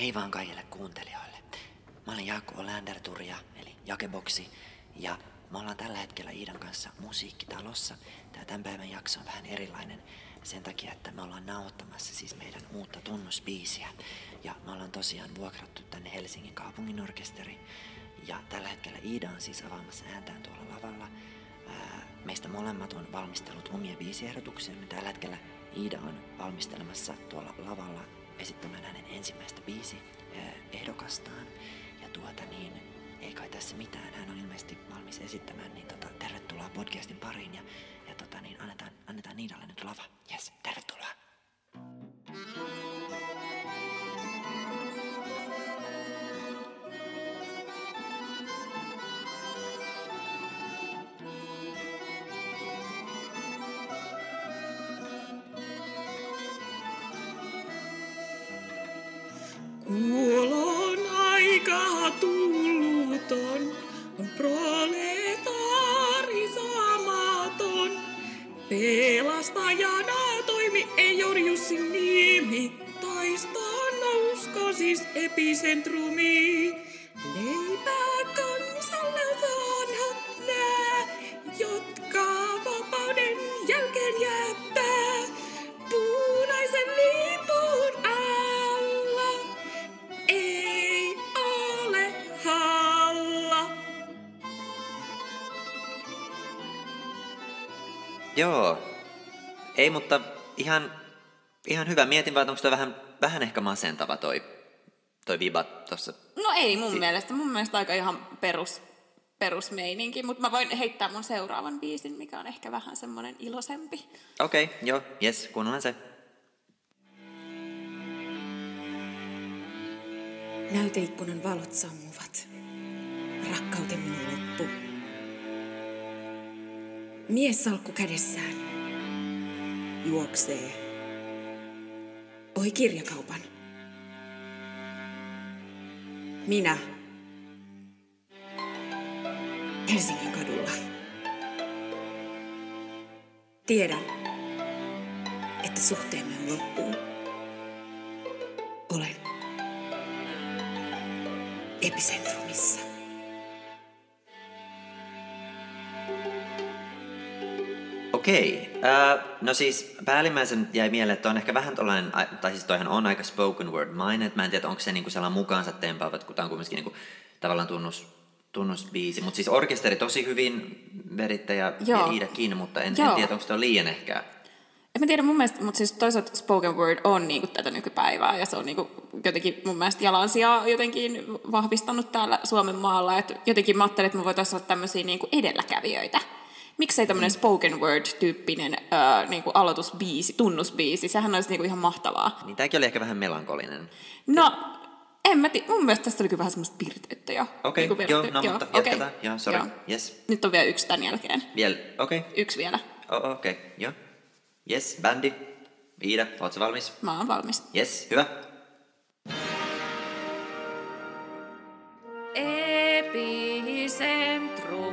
Hei vaan kaikille kuuntelijoille. Mä olen Jaakko Länderturja, eli Jakeboksi, ja me ollaan tällä hetkellä Iidan kanssa musiikkitalossa. Tää tämän päivän jakso on vähän erilainen sen takia, että me ollaan nauhoittamassa siis meidän uutta tunnusbiisiä. Ja me ollaan tosiaan vuokrattu tänne Helsingin kaupungin orkesteri. Ja tällä hetkellä Iida on siis avaamassa ääntään tuolla lavalla. Ää, Meistä molemmat on valmistellut omia biisiehdotuksia. Tällä hetkellä Iida on valmistelemassa tuolla lavalla esittämään hänen ensimmäistä biisi ää, ehdokastaan. Ja tuota niin, ei kai tässä mitään, hän on ilmeisesti valmis esittämään, niin tota, tervetuloa podcastin pariin ja, ja tota niin, annetaan, annetaan Iidalle nyt lava. Yes, tervetuloa. Kuolon aika tullut on, proletaari samaton. Pelastajana toimi ei Jussin nimi, taistaan nousko siis epicentrumi. Joo, ei mutta ihan, ihan hyvä. Mietin vaan, että onko toi vähän, vähän ehkä masentava toi, toi viba tossa. No ei mun mielestä. Mun mielestä aika ihan perus, perusmeininki, mutta mä voin heittää mun seuraavan biisin, mikä on ehkä vähän semmonen iloisempi. Okei, okay, joo, yes, kuunnellaan se. Näyteikkunan valot sammuvat. Rakkautemme on loppu. Mies salkku kädessään. Juoksee. Ohi kirjakaupan. Minä. Helsingin kadulla. Tiedän, että suhteemme on loppuun. Olen epicentrumissa. Okei, okay. no siis päällimmäisen jäi mieleen, että on ehkä vähän tollainen, ai- tai siis toihan on aika spoken word maine, mä en tiedä, onko se niinku sellainen mukaansa tempaavat, kun tämä on kuitenkin niinku, tavallaan tunnus, tunnusbiisi, mutta siis orkesteri tosi hyvin veritte ja, ja Joo. Iidakin, mutta en, en tiedä, onko se liian ehkä En mä tiedä, mun mielestä, mutta siis toisaalta spoken word on niinku tätä nykypäivää ja se on niinku jotenkin mun mielestä jalansijaa jotenkin vahvistanut täällä Suomen maalla. Et jotenkin mä ajattelin, että me voitaisiin olla tämmöisiä niinku edelläkävijöitä. Miksei tämmöinen spoken word-tyyppinen öö, niinku aloitusbiisi, tunnusbiisi, sehän olisi niinku ihan mahtavaa. Niin tämäkin oli ehkä vähän melankolinen. No, en mä tiedä, mun mielestä tästä oli kyllä vähän semmoista pirteyttä jo. Okei, Niinku joo, verrattu- no mutta okei. jatketaan. Joo, sorry. Yes. Nyt on vielä yksi tämän jälkeen. Vielä, okei, okay. Yksi vielä. oh, okei, okay. joo. Yes, bändi. Iida, ootko valmis? Mä oon valmis. Yes, hyvä.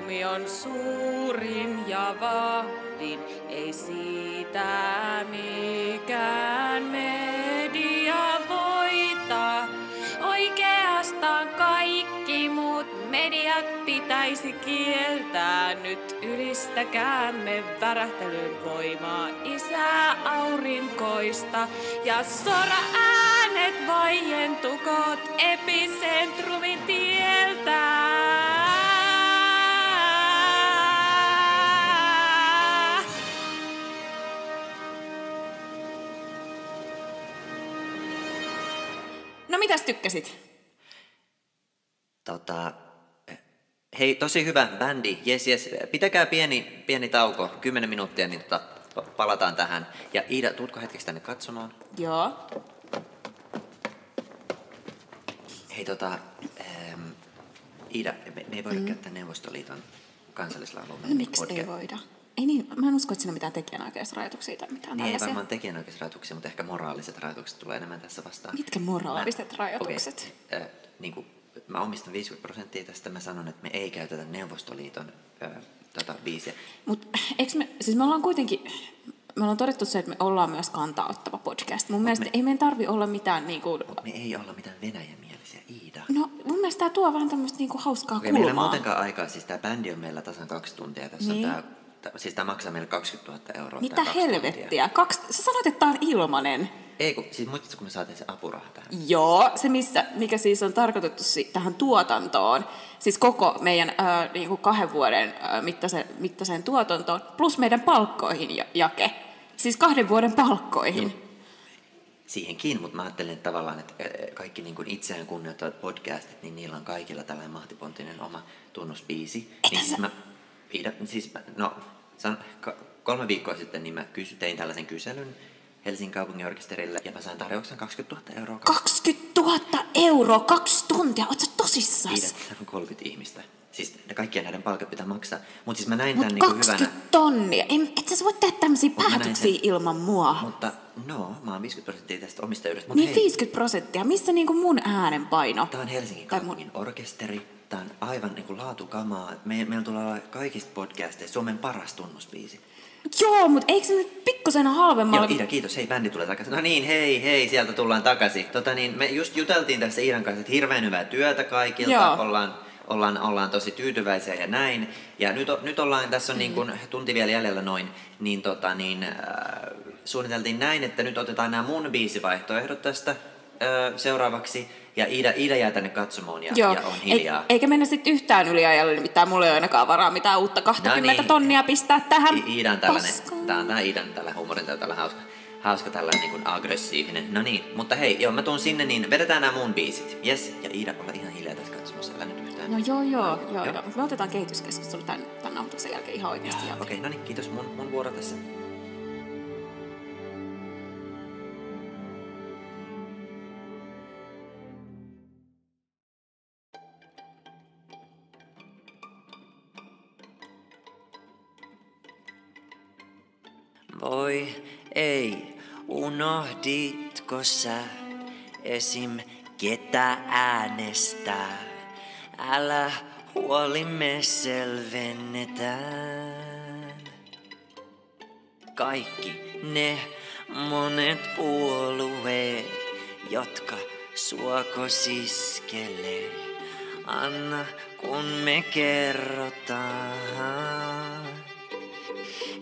Epicentrumi on suurin ja vahvin, ei siitä mikään media voita. Oikeastaan kaikki muut mediat pitäisi kieltää nyt ylistäkäämme värähtelyn voimaa isää aurinkoista ja sora äänet vaientukot epicentrumin tieltä. Mitäs tykkäsit? Tota, hei, tosi hyvä bändi. Jes, jes. Pitäkää pieni, pieni tauko, 10 minuuttia, niin tota, pa- palataan tähän. Ja Iida, tuutko hetkeksi tänne katsomaan? Joo. Hei, tota, ähm, Iida, me, me ei voida mm. käyttää Neuvostoliiton kansallislaulua. No miksi ei voida? Ei niin, mä en usko, että siinä on mitään tekijänoikeusrajoituksia tai mitään Niin ei tällaisia. varmaan tekijänoikeusrajoituksia, mutta ehkä moraaliset rajoitukset tulee enemmän tässä vastaan. Mitkä moraaliset Mä- rajoitukset? Okei, äh, niin kuin, mä omistan 50 prosenttia tästä, mä sanon, että me ei käytetä Neuvostoliiton äh, tota, biisiä. Mut me, siis me ollaan kuitenkin, me ollaan todettu se, että me ollaan myös kantaa-ottava podcast. Mun mielestä ei meidän tarvi olla mitään niin kuin, Me ei olla mitään venäjämielisiä, Iida. No mun mielestä tämä tuo vähän tämmöistä niinku hauskaa Okei, meillä ei kulmaa. muutenkaan aikaa, siis tämä bändi on meillä tasan kaksi tuntia. Tässä Niin. on tää, siis tämä maksaa meille 20 000 euroa. Mitä helvettiä? Kaksi, sä sanoit, että tämä on ilmanen. Ei, kun, siis muistatko, kun me saatiin se apuraha tähän? Joo, se missä, mikä siis on tarkoitettu si- tähän tuotantoon, siis koko meidän äh, niinku kahden vuoden äh, mittaisen, mittaiseen tuotantoon, plus meidän palkkoihin ja, jake. Siis kahden vuoden palkkoihin. Siihenkin, mutta mä ajattelen että tavallaan, että kaikki niin kuin itseään kunnioittavat podcastit, niin niillä on kaikilla tällainen mahtipontinen oma tunnusbiisi. Niin siis mä, Iida, siis no, san, kolme viikkoa sitten niin mä kysy, tein tällaisen kyselyn Helsingin kaupungin orkesterille ja mä sain tarjouksen 20 000 euroa. 20 000 euroa, kaksi tuntia, oot sä tosissas? Iida, täällä on 30 ihmistä. Siis kaikkien näiden palkat pitää maksaa. Mutta siis mä näin Mut tämän niin 20 hyvänä. tonnia, en, et sä voi tehdä tämmöisiä päätöksiä sen. ilman mua. Mutta no, mä oon 50 prosenttia tästä omistajuudesta. Mut Niin hei, 50 prosenttia, missä niinku mun äänenpaino? Tämä on Helsingin Tai mun- kaupungin orkesteri. Tämä on aivan niin kuin laatukamaa. Me, meillä tulee olla kaikista podcasteista Suomen paras tunnusbiisi. Joo, mutta eikö se nyt pikkusen halvemmalla? Joo, Iida, kiitos. Hei, bändi tulee takaisin. No niin, hei, hei, sieltä tullaan takaisin. Tota niin, me just juteltiin tässä Iidan kanssa, että hirveän hyvää työtä kaikilta. Joo. Ollaan, ollaan, ollaan tosi tyytyväisiä ja näin. Ja nyt, nyt ollaan, tässä on niin kuin tunti vielä jäljellä noin, niin, tota, niin äh, suunniteltiin näin, että nyt otetaan nämä mun biisivaihtoehdot tästä seuraavaksi. Ja Iida, Iida jää tänne katsomoon ja, Joo, ja on hiljaa. Ei, eikä mennä sitten yhtään yliajalle, nimittäin mulla ei ole ainakaan varaa mitään uutta 20 niin. tonnia pistää tähän. I- Iidan tällainen, paskaan. tää on tää Iidan tällä huumorin tällä hauska, hauska tällainen niin kuin aggressiivinen. No niin, mutta hei, joo, mä tuun sinne, niin vedetään nämä mun biisit. Yes, ja Iida, olla ihan hiljaa tässä katsomassa, älä nyt yhtään. No joo, joo, joo, Joo. joo. Me otetaan kehityskeskustelu tämän, tämän nauhoituksen jälkeen ihan oikeasti Okei, okay, no niin, kiitos, mun, mun vuoro tässä. Unohditko sä esim. ketä äänestää? Älä huoli, me selvennetään. Kaikki ne monet puolueet, jotka sua kosiskelee. Anna kun me kerrotaan.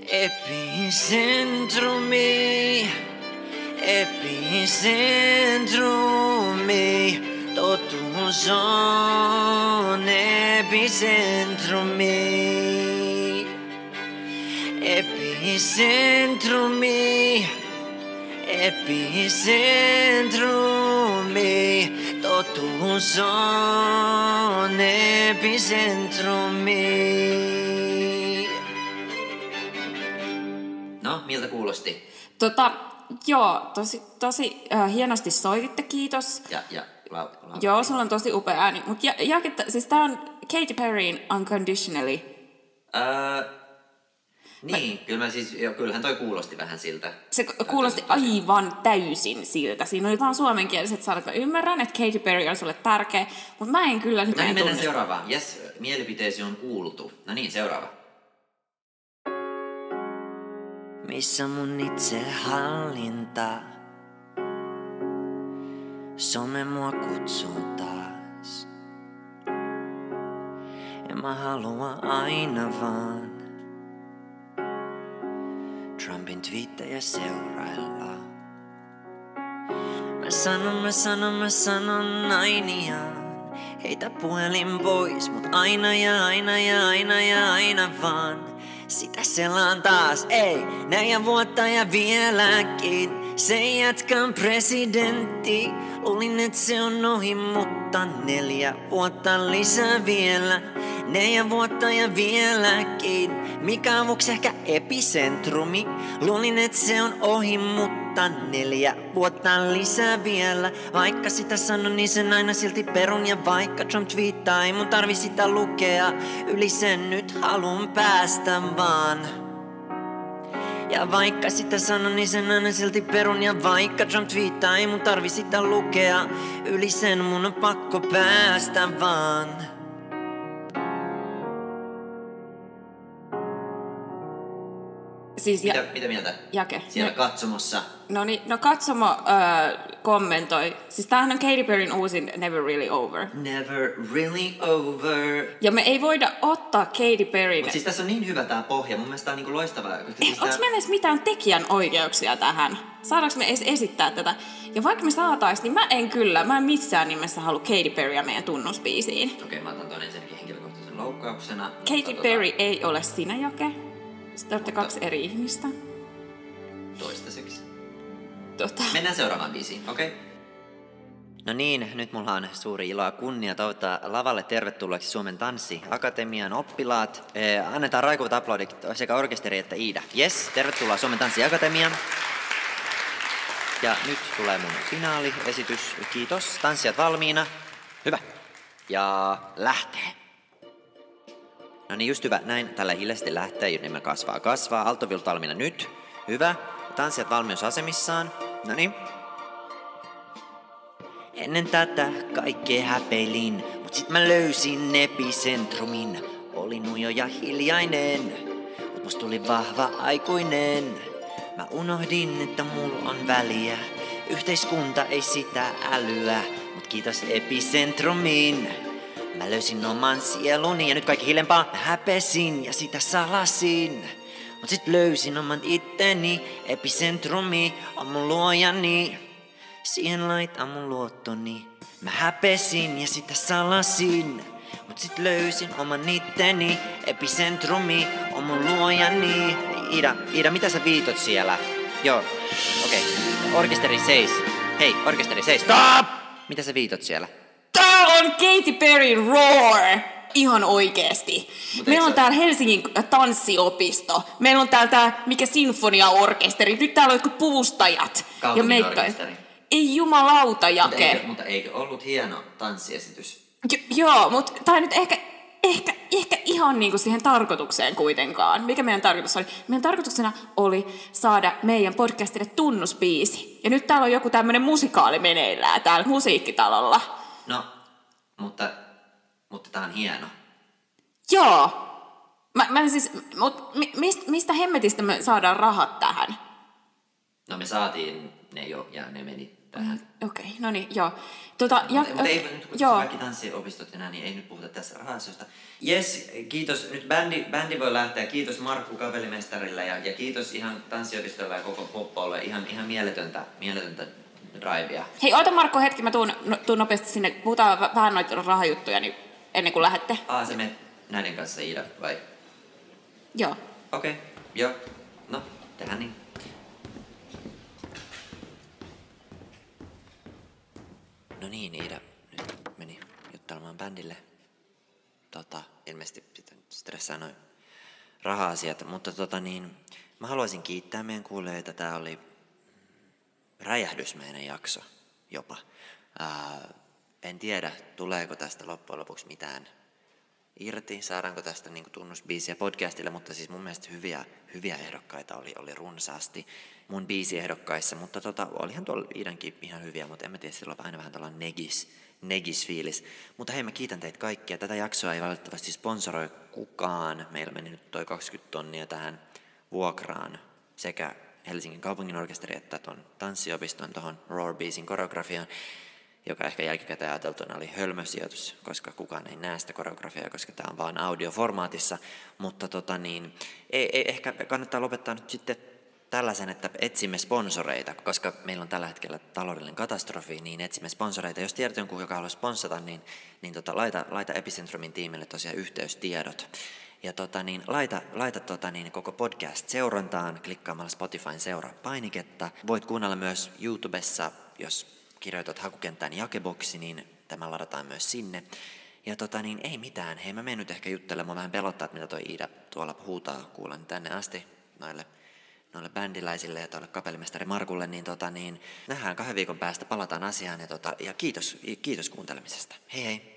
Epicentrumi, epicentrumi, totuus on epicentrumi. Epicentrumi, epicentrumi, totuus on epicentrumi. No, miltä kuulosti? Tota, joo, tosi, tosi äh, hienosti soititte, kiitos. Ja, ja lau, lau. Joo, sulla on tosi upea ääni. Mutta ja, jaketta, siis tää on Katy Perryn Unconditionally. Öö, niin, kyllä mä siis, jo, kyllähän toi kuulosti vähän siltä. Se ku- kuulosti aivan täysin siltä. Siinä oli vaan suomenkieliset sanat. Mä ymmärrän, että Katy Perry on sulle tärkeä, mutta mä en kyllä nyt No niin, en mennään tunne- seuraavaan. Jes, mielipiteesi on kuultu. No niin, seuraava. Missä mun itsehallinta? Some mua kutsuu taas. En mä halua aina vaan Trumpin twiittejä seurailla. Mä sanon, mä sanon, mä sanon ainiaan. Heitä puhelin pois, mut aina ja aina ja aina ja aina vaan. Sitä selaan taas, ei, neljä vuotta ja vieläkin. Se jatkan presidentti, luulin et se on ohi, mutta neljä vuotta lisää vielä. Neljä vuotta ja vieläkin, mikä avuksi ehkä epicentrumi. Luulin et se on ohi, mutta neljä vuotta lisää vielä. Vaikka sitä sanon, niin sen aina silti perun. Ja vaikka Trump twiittaa, ei mun tarvi sitä lukea. Yli sen nyt halun päästä vaan. Ja vaikka sitä sanon, niin sen aina silti perun. Ja vaikka Trump twiittaa, ei mun tarvi sitä lukea. Yli sen mun on pakko päästä vaan. Siis ja, Mitä, mitä mieltä? Jake. Siellä No- katsomossa. no niin, no katsomo äh, kommentoi. Siis tämähän on Katy Perryn uusin Never Really Over. Never really over. Ja me ei voida ottaa Katy Perryn... Mut siis tässä on niin hyvä tää pohja. Mun mielestä tää on niinku loistavaa. koska Ei, siis onks tää- meillä edes mitään tekijän oikeuksia tähän? Saadaanko me edes esittää tätä? Ja vaikka me saatais, niin mä en kyllä, mä en missään nimessä halua Katy Perryä meidän tunnuspiisiin. Okei, mä otan ton ensinnäkin henkilökohtaisen loukkauksena. mutta Katy tota, Perry ei ole sinä, Jake. Sitten te olette kaksi eri ihmistä. Toistaiseksi. Tota, Mennään seuraavaan biisiin, okei? Okay? No niin, nyt mulla on suuri ilo ja kunnia toivottaa lavalle tervetulleeksi Suomen Tanssi-akatemian oppilaat. Eh, annetaan raikuvat aplodit sekä orkesteri että Iida. Yes, tervetuloa Suomen Tanssi-akatemiaan. Ja nyt tulee mun finaaliesitys. Kiitos. Tanssijat valmiina. Hyvä. Ja lähtee. No niin, just hyvä. Näin tällä hiljaisesti lähtee, niin me kasvaa kasvaa. Altovilt valmiina nyt. Hyvä. Tanssijat valmiusasemissaan. No niin. Ennen tätä kaikkea häpeilin, mut sit mä löysin epicentrumin. Olin ujo ja hiljainen, mut musta tuli vahva aikuinen. Mä unohdin, että mulla on väliä. Yhteiskunta ei sitä älyä, mut kiitos epicentrumin. Mä löysin oman sieluni ja nyt kaikki hiljempaa. Mä häpesin ja sitä salasin. Mut sit löysin oman itteni, epicentrumi on mun luojani. Siihen laitan mun luottoni. Mä häpesin ja sitä salasin. Mut sit löysin oman itteni, epicentrumi on mun luojani. Ida, Ida, mitä sä viitot siellä? Joo, okei. Okay. Orkesteri seis. Hei, orkesteri seis. Stop! Mitä sä viitot siellä? Tää on Katy Perry Roar! Ihan oikeesti. Mut Meillä on se- täällä Helsingin tanssiopisto. Meillä on täällä tää, mikä sinfoniaorkesteri. Nyt täällä on jotkut puvustajat. Kaupungin meikka-. Ei jumalauta, Mutta Jake. eikö, mutta eikö ollut hieno tanssiesitys? Jo, joo, mutta tää nyt ehkä, ehkä, ehkä ihan niinku siihen tarkoitukseen kuitenkaan. Mikä meidän tarkoitus oli? Meidän tarkoituksena oli saada meidän podcastille tunnuspiisi. Ja nyt täällä on joku tämmönen musikaali meneillään täällä musiikkitalolla. No, mutta, mutta tää on hieno. Joo. Mä, mä siis, mut mi, mist, mistä hemmetistä me saadaan rahat tähän? No me saatiin ne jo ja ne meni tähän. Okei, okay, no niin, joo. Tota, Ja, mutta, mutta ei, nyt kun joo. kaikki tanssiopistot näin, niin ei nyt puhuta tässä rahasiosta. Jes, kiitos. Nyt bändi, bändi voi lähteä. Kiitos Markku Kapelimestarille ja, ja kiitos ihan tanssiopistolle ja koko poppolle. Ihan, ihan mieletöntä, mieletöntä drivea. Hei, oota Markko hetki, mä tuun, no, tuun nopeasti sinne. Puhutaan vä- vähän noita rahajuttuja niin ennen kuin lähette. Aa, se menet näiden kanssa Iida, vai? Joo. Okei, okay. joo. No, tehdään niin. No niin, Iida nyt meni juttelemaan bändille. Tota, ilmeisesti pitää stressaa noin raha-asiat, mutta tota niin, mä haluaisin kiittää meidän kuulijoita. Tää oli räjähdysmäinen jakso jopa. Ää, en tiedä, tuleeko tästä loppujen lopuksi mitään irti, saadaanko tästä niin tunnusbiisiä podcastille, mutta siis mun mielestä hyviä, hyviä ehdokkaita oli, oli runsaasti mun biisiehdokkaissa, mutta tota, olihan tuolla Iidankin ihan hyviä, mutta en mä tiedä, sillä on aina vähän tällainen negis, negis-fiilis. Mutta hei, mä kiitän teitä kaikkia. Tätä jaksoa ei valitettavasti sponsoroi kukaan. Meillä meni nyt toi 20 tonnia tähän vuokraan sekä Helsingin kaupungin orkesteri että tuon tanssiopiston tuohon Roar Beasin koreografiaan joka ehkä jälkikäteen ajateltuna oli hölmösijoitus, koska kukaan ei näe sitä koreografiaa, koska tämä on vain audioformaatissa. Mutta tota niin, ei, ei, ehkä kannattaa lopettaa nyt sitten tällaisen, että etsimme sponsoreita, koska meillä on tällä hetkellä taloudellinen katastrofi, niin etsimme sponsoreita. Jos tiedät jonkun, joka haluaa sponsata, niin, niin tota, laita, laita Epicentrumin tiimille tosiaan yhteystiedot. Ja tota niin, laita, laita tota niin, koko podcast seurantaan klikkaamalla Spotifyn seuraa painiketta. Voit kuunnella myös YouTubessa, jos kirjoitat hakukenttään jakeboksi, niin tämä ladataan myös sinne. Ja tota niin, ei mitään. Hei, mä menen nyt ehkä juttelemaan. Vähän pelottaa, että mitä toi Iida tuolla huutaa. Kuulen tänne asti noille, noille bändiläisille ja tuolle kapellimestari Markulle. Niin, tota niin, nähdään kahden viikon päästä, palataan asiaan. Ja, tota, ja kiitos, kiitos kuuntelemisesta. Hei hei!